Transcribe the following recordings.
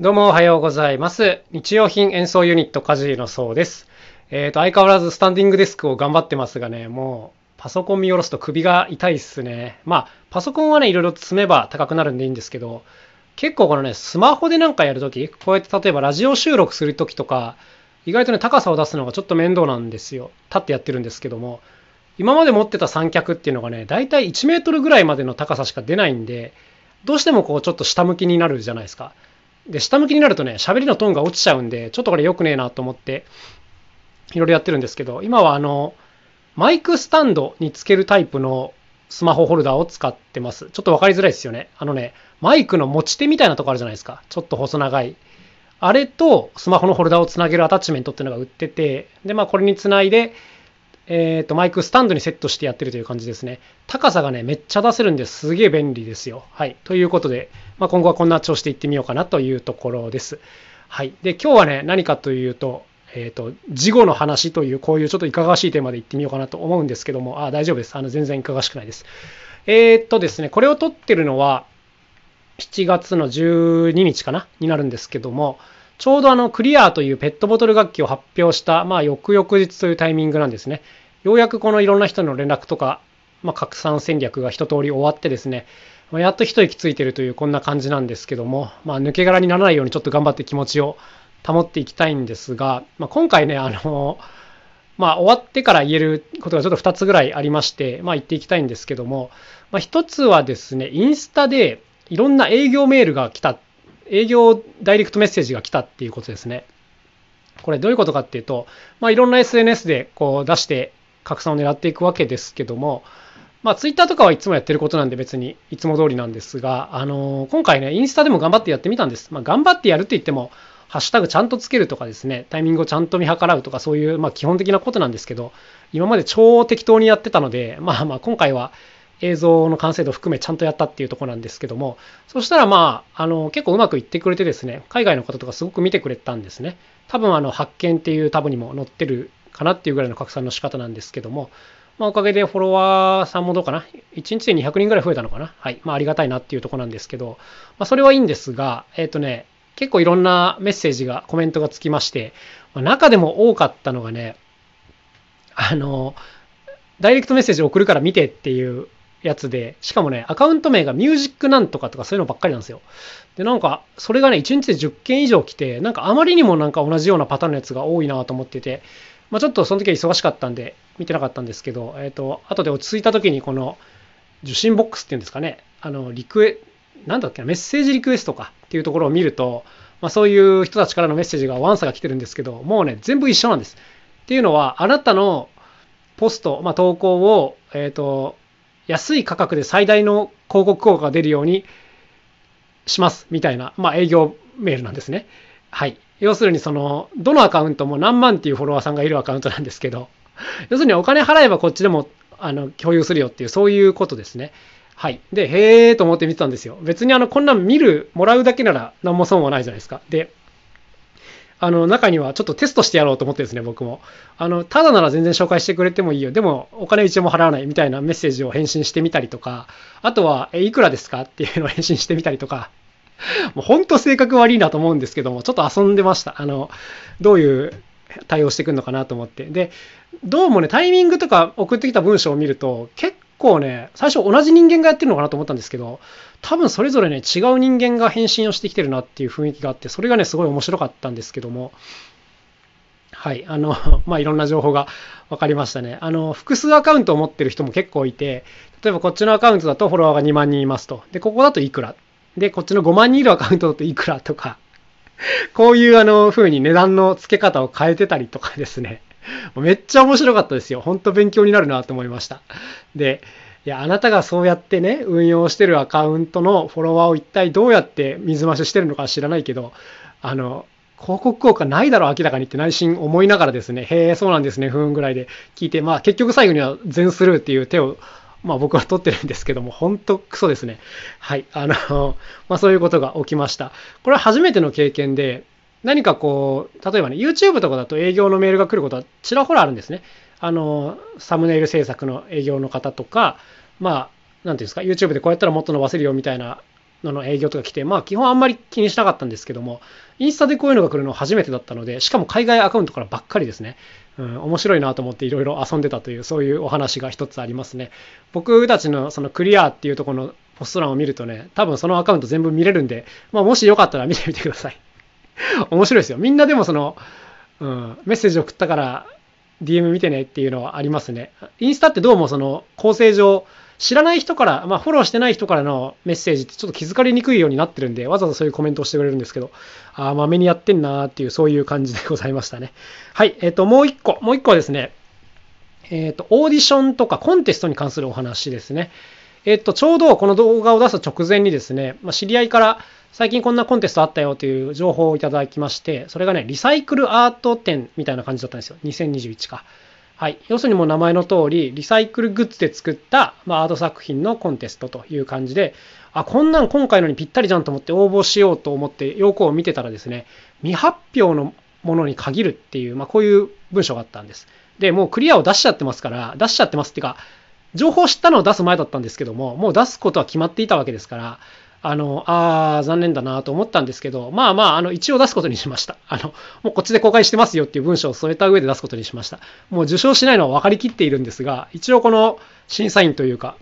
どうもおはようございます。日用品演奏ユニットカジのそうです。えっ、と、相変わらずスタンディングデスクを頑張ってますがね、もうパソコン見下ろすと首が痛いっすね。まあ、パソコンはね、いろいろ積めば高くなるんでいいんですけど、結構このね、スマホでなんかやるとき、こうやって例えばラジオ収録するときとか、意外とね、高さを出すのがちょっと面倒なんですよ。立ってやってるんですけども、今まで持ってた三脚っていうのがね、だいたい1メートルぐらいまでの高さしか出ないんで、どうしてもこうちょっと下向きになるじゃないですか。で、下向きになるとね、喋りのトーンが落ちちゃうんで、ちょっとこれ良くねえなと思って、いろいろやってるんですけど、今はあの、マイクスタンドにつけるタイプのスマホホルダーを使ってます。ちょっと分かりづらいですよね。あのね、マイクの持ち手みたいなとこあるじゃないですか。ちょっと細長い。あれとスマホのホルダーをつなげるアタッチメントっていうのが売ってて、で、まあこれにつないで、えっ、と、マイクスタンドにセットしてやってるという感じですね。高さがね、めっちゃ出せるんですげえ便利ですよ。はい。ということで、まあ、今後はこんな調子でいってみようかなというところです。はい。で、今日はね、何かというと、えっ、と、事後の話という、こういうちょっといかがわしいテーマでいってみようかなと思うんですけども、あ、大丈夫です。あの、全然いかがしくないです。えっ、とですね、これを撮ってるのは、7月の12日かな？になるんですけども、ちょうどあの、クリアというペットボトル楽器を発表した、まあ、翌々日というタイミングなんですね。ようやくこのいろんな人の連絡とか、まあ、拡散戦略が一通り終わってですね、まあ、やっと一息ついてるというこんな感じなんですけども、まあ、抜け殻にならないようにちょっと頑張って気持ちを保っていきたいんですが、まあ、今回ね、あの、まあ、終わってから言えることがちょっと2つぐらいありまして、まあ、言っていきたいんですけども、まあ、1つはですね、インスタでいろんな営業メールが来た、営業ダイレクトメッセージが来たっていうことですね。これどういうことかっていうと、まあ、いろんな SNS でこう出して拡散を狙っていくわけですけども、まあ、ツイッターとかはいつもやってることなんで別にいつも通りなんですが、あの今回ね、インスタでも頑張ってやってみたんです。まあ、頑張ってやるって言っても、ハッシュタグちゃんとつけるとかですね、タイミングをちゃんと見計らうとか、そういう、まあ、基本的なことなんですけど、今まで超適当にやってたので、まあまあ、今回は映像の完成度含めちゃんとやったっていうとこなんですけども、そしたらまあ、あの、結構うまくいってくれてですね、海外の方とかすごく見てくれたんですね。多分あの、発見っていうタブにも載ってるかなっていうぐらいの拡散の仕方なんですけども、まあ、おかげでフォロワーさんもどうかな ?1 日で200人ぐらい増えたのかなはい。まあ、ありがたいなっていうとこなんですけど、まあ、それはいいんですが、えっ、とね、結構いろんなメッセージが、コメントがつきまして、まあ中でも多かったのがね、あの、ダイレクトメッセージ送るから見てっていうやつで、しかもね、アカウント名がミュージックなんとかとかそういうのばっかりなんですよ。で、なんか、それがね、1日で10件以上来て、なんかあまりにもなんか同じようなパターンのやつが多いなと思ってて、まあ、ちょっとその時は忙しかったんで、見てなかったんですけど、えっ、と、後で落ち着いた時にこの受信ボックスっていうんですかね、あの、リクエ、なんだっけな、メッセージリクエストかっていうところを見ると、まあ、そういう人たちからのメッセージがワンサが来てるんですけど、もうね、全部一緒なんです。っていうのは、あなたのポスト、まあ、投稿を、えっ、と、安い価格で最大の広告効果が出るようにしますみたいな、まあ、営業メールなんですね。はい。要するに、その、どのアカウントも何万っていうフォロワーさんがいるアカウントなんですけど、要するにお金払えばこっちでもあの共有するよっていう、そういうことですね。はい。で、へーと思って見てたんですよ。別にあの、こんなん見る、もらうだけなら何も損はないじゃないですか。で、あの、中にはちょっとテストしてやろうと思ってですね、僕も。あの、ただなら全然紹介してくれてもいいよ。でも、お金一応も払わないみたいなメッセージを返信してみたりとか、あとは、え、いくらですかっていうのを返信してみたりとか、もう本当性格悪いなと思うんですけども、ちょっと遊んでました。あの、どういう対応してくるのかなと思って。で、どうもね、タイミングとか送ってきた文章を見ると、結構ね、最初同じ人間がやってるのかなと思ったんですけど、多分それぞれね、違う人間が返信をしてきてるなっていう雰囲気があって、それがね、すごい面白かったんですけども、はい、あの、まあ、いろんな情報が分かりましたね。あの、複数アカウントを持ってる人も結構いて、例えばこっちのアカウントだとフォロワーが2万人いますと。で、ここだといくら。で、こっちの5万人いるアカウントだといくらとか、こういうあの、風に値段の付け方を変えてたりとかですね。めっちゃ面白かったですよ。本当勉強になるなと思いました。で、いや、あなたがそうやってね、運用してるアカウントのフォロワーを一体どうやって水増ししてるのか知らないけど、あの、広告効果ないだろ、明らかにって内心思いながらですね、へえ、そうなんですね、ふんぐらいで聞いて、まあ結局最後には全スルーっていう手を、まあ僕は取ってるんですけども、本当クソですね。はい。あの、まあそういうことが起きました。これは初めての経験で、何かこう、例えばね、YouTube とかだと営業のメールが来ることはちらほらあるんですね。あの、サムネイル制作の営業の方とか、まあ、なんていうんですか、YouTube でこうやったらもっと伸ばせるよみたいなのの営業とか来て、まあ基本あんまり気にしなかったんですけども、インスタでこういうのが来るの初めてだったので、しかも海外アカウントからばっかりですね。うん、面白いなと思っていろいろ遊んでたという、そういうお話が一つありますね。僕たちのそのクリアっていうところのポスト欄を見るとね、多分そのアカウント全部見れるんで、まあもしよかったら見てみてください。面白いですよ。みんなでもその、うん、メッセージ送ったから DM 見てねっていうのはありますね。インスタってどうもその構成上、知らない人から、まあ、フォローしてない人からのメッセージってちょっと気づかれにくいようになってるんで、わざわざそういうコメントをしてくれるんですけど、ああ、まめにやってんなーっていう、そういう感じでございましたね。はい、えっ、ー、と、もう一個、もう一個はですね、えっ、ー、と、オーディションとかコンテストに関するお話ですね。えっ、と、ちょうどこの動画を出す直前にですね、まあ、知り合いから最近こんなコンテストあったよという情報をいただきまして、それがね、リサイクルアート展みたいな感じだったんですよ。2021か。はい、要するにもう名前の通り、リサイクルグッズで作った、まあ、アート作品のコンテストという感じで、あ、こんなん今回のにぴったりじゃんと思って応募しようと思って要項を見てたらですね、未発表のものに限るっていう、まあ、こういう文章があったんです。で、もうクリアを出しちゃってますから、出しちゃってますっていうか、情報を知ったのを出す前だったんですけども、もう出すことは決まっていたわけですから、あの、ああ、残念だなと思ったんですけど、まあまあ、あの、一応出すことにしました。あの、もうこっちで公開してますよっていう文章を添えた上で出すことにしました。もう受賞しないのは分かりきっているんですが、一応この審査員というか、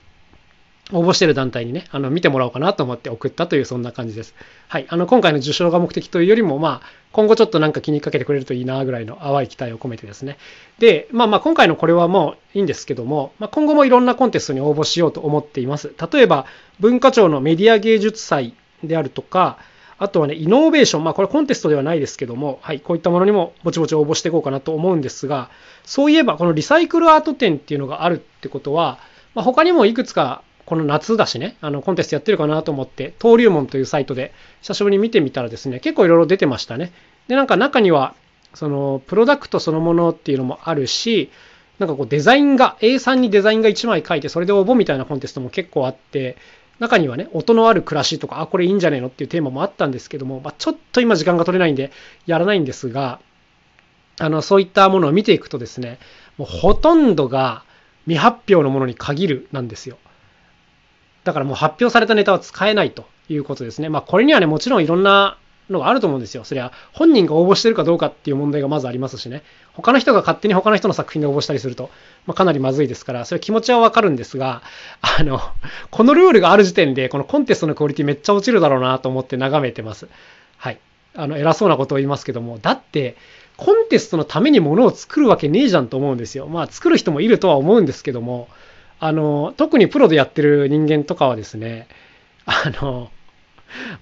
応募してる団体にね、あの、見てもらおうかなと思って送ったという、そんな感じです。はい。あの、今回の受賞が目的というよりも、まあ、今後ちょっとなんか気にかけてくれるといいな、ぐらいの淡い期待を込めてですね。で、まあまあ、今回のこれはもういいんですけども、まあ、今後もいろんなコンテストに応募しようと思っています。例えば、文化庁のメディア芸術祭であるとか、あとはね、イノベーション。まあ、これコンテストではないですけども、はい、こういったものにもぼちぼち応募していこうかなと思うんですが、そういえば、このリサイクルアート展っていうのがあるってことは、まあ、他にもいくつかこの夏だしね、あのコンテストやってるかなと思って、登竜門というサイトで久しぶりに見てみたらですね、結構いろいろ出てましたね。で、なんか中には、そのプロダクトそのものっていうのもあるし、なんかこうデザインが、A3 にデザインが1枚書いて、それで応募みたいなコンテストも結構あって、中にはね、音のある暮らしとか、あ、これいいんじゃねえのっていうテーマもあったんですけども、まあ、ちょっと今時間が取れないんで、やらないんですが、あの、そういったものを見ていくとですね、もうほとんどが未発表のものに限るなんですよ。だからもう発表されたネタは使えないということですね。まあこれにはね、もちろんいろんなのがあると思うんですよ。そりゃ本人が応募してるかどうかっていう問題がまずありますしね。他の人が勝手に他の人の作品で応募したりすると、まあ、かなりまずいですから、それ気持ちはわかるんですが、あの、このルールがある時点で、このコンテストのクオリティめっちゃ落ちるだろうなと思って眺めてます。はい。あの、偉そうなことを言いますけども、だって、コンテストのためにものを作るわけねえじゃんと思うんですよ。まあ、作る人もいるとは思うんですけども、あの、特にプロでやってる人間とかはですね、あの、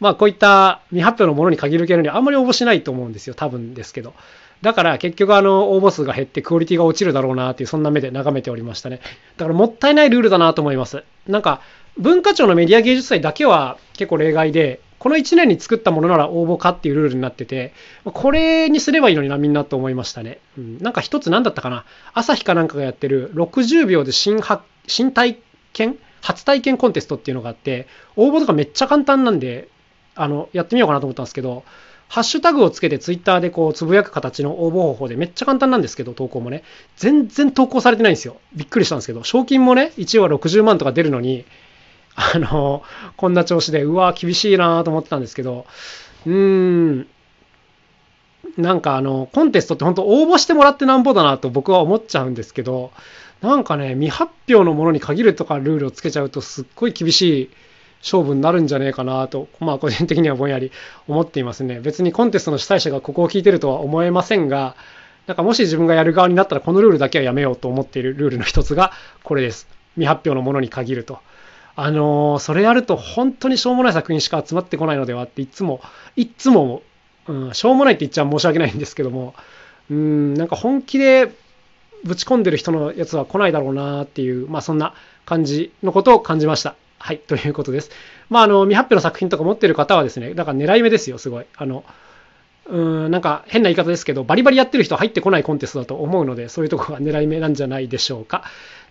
まあこういった未発表のものに限るけどにあんまり応募しないと思うんですよ。多分ですけど。だから結局あの応募数が減ってクオリティが落ちるだろうなっていうそんな目で眺めておりましたね。だからもったいないルールだなと思います。なんか文化庁のメディア芸術祭だけは結構例外で、この1年に作ったものなら応募かっていうルールになってて、これにすればいいのにな、みんなと思いましたね。うん、なんか一つ何だったかな。朝日かなんかがやってる60秒で新発新体験初体験コンテストっていうのがあって、応募とかめっちゃ簡単なんで、あの、やってみようかなと思ったんですけど、ハッシュタグをつけてツイッターでこうつぶやく形の応募方法でめっちゃ簡単なんですけど、投稿もね。全然投稿されてないんですよ。びっくりしたんですけど、賞金もね、1話60万とか出るのに、あの、こんな調子で、うわ、厳しいなと思ってたんですけど、うーん、なんかあの、コンテストって本当応募してもらってなんぼだなと僕は思っちゃうんですけど、なんかね、未発表のものに限るとかルールをつけちゃうとすっごい厳しい勝負になるんじゃねえかなと、まあ個人的にはぼんやり思っていますね。別にコンテストの主催者がここを聞いてるとは思えませんが、なんかもし自分がやる側になったらこのルールだけはやめようと思っているルールの一つがこれです。未発表のものに限ると。あのー、それやると本当にしょうもない作品しか集まってこないのではっていつも、いつも、うん、しょうもないって言っちゃ申し訳ないんですけども、うん、なんか本気でぶち込んでる人のやつは来ないだろうなっていう、まあそんな感じのことを感じました。はい、ということです。まああの、未発表の作品とか持ってる方はですね、だから狙い目ですよ、すごい。あの、うーん、なんか変な言い方ですけど、バリバリやってる人入ってこないコンテストだと思うので、そういうとこが狙い目なんじゃないでしょうか。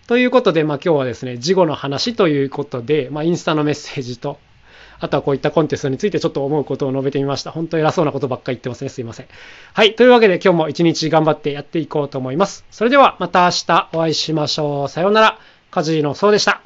ということで、まあ今日はですね、事後の話ということで、まあインスタのメッセージと、あとはこういったコンテストについてちょっと思うことを述べてみました。本当偉そうなことばっかり言ってますね。すいません。はい。というわけで今日も一日頑張ってやっていこうと思います。それではまた明日お会いしましょう。さようなら。カジのそうでした。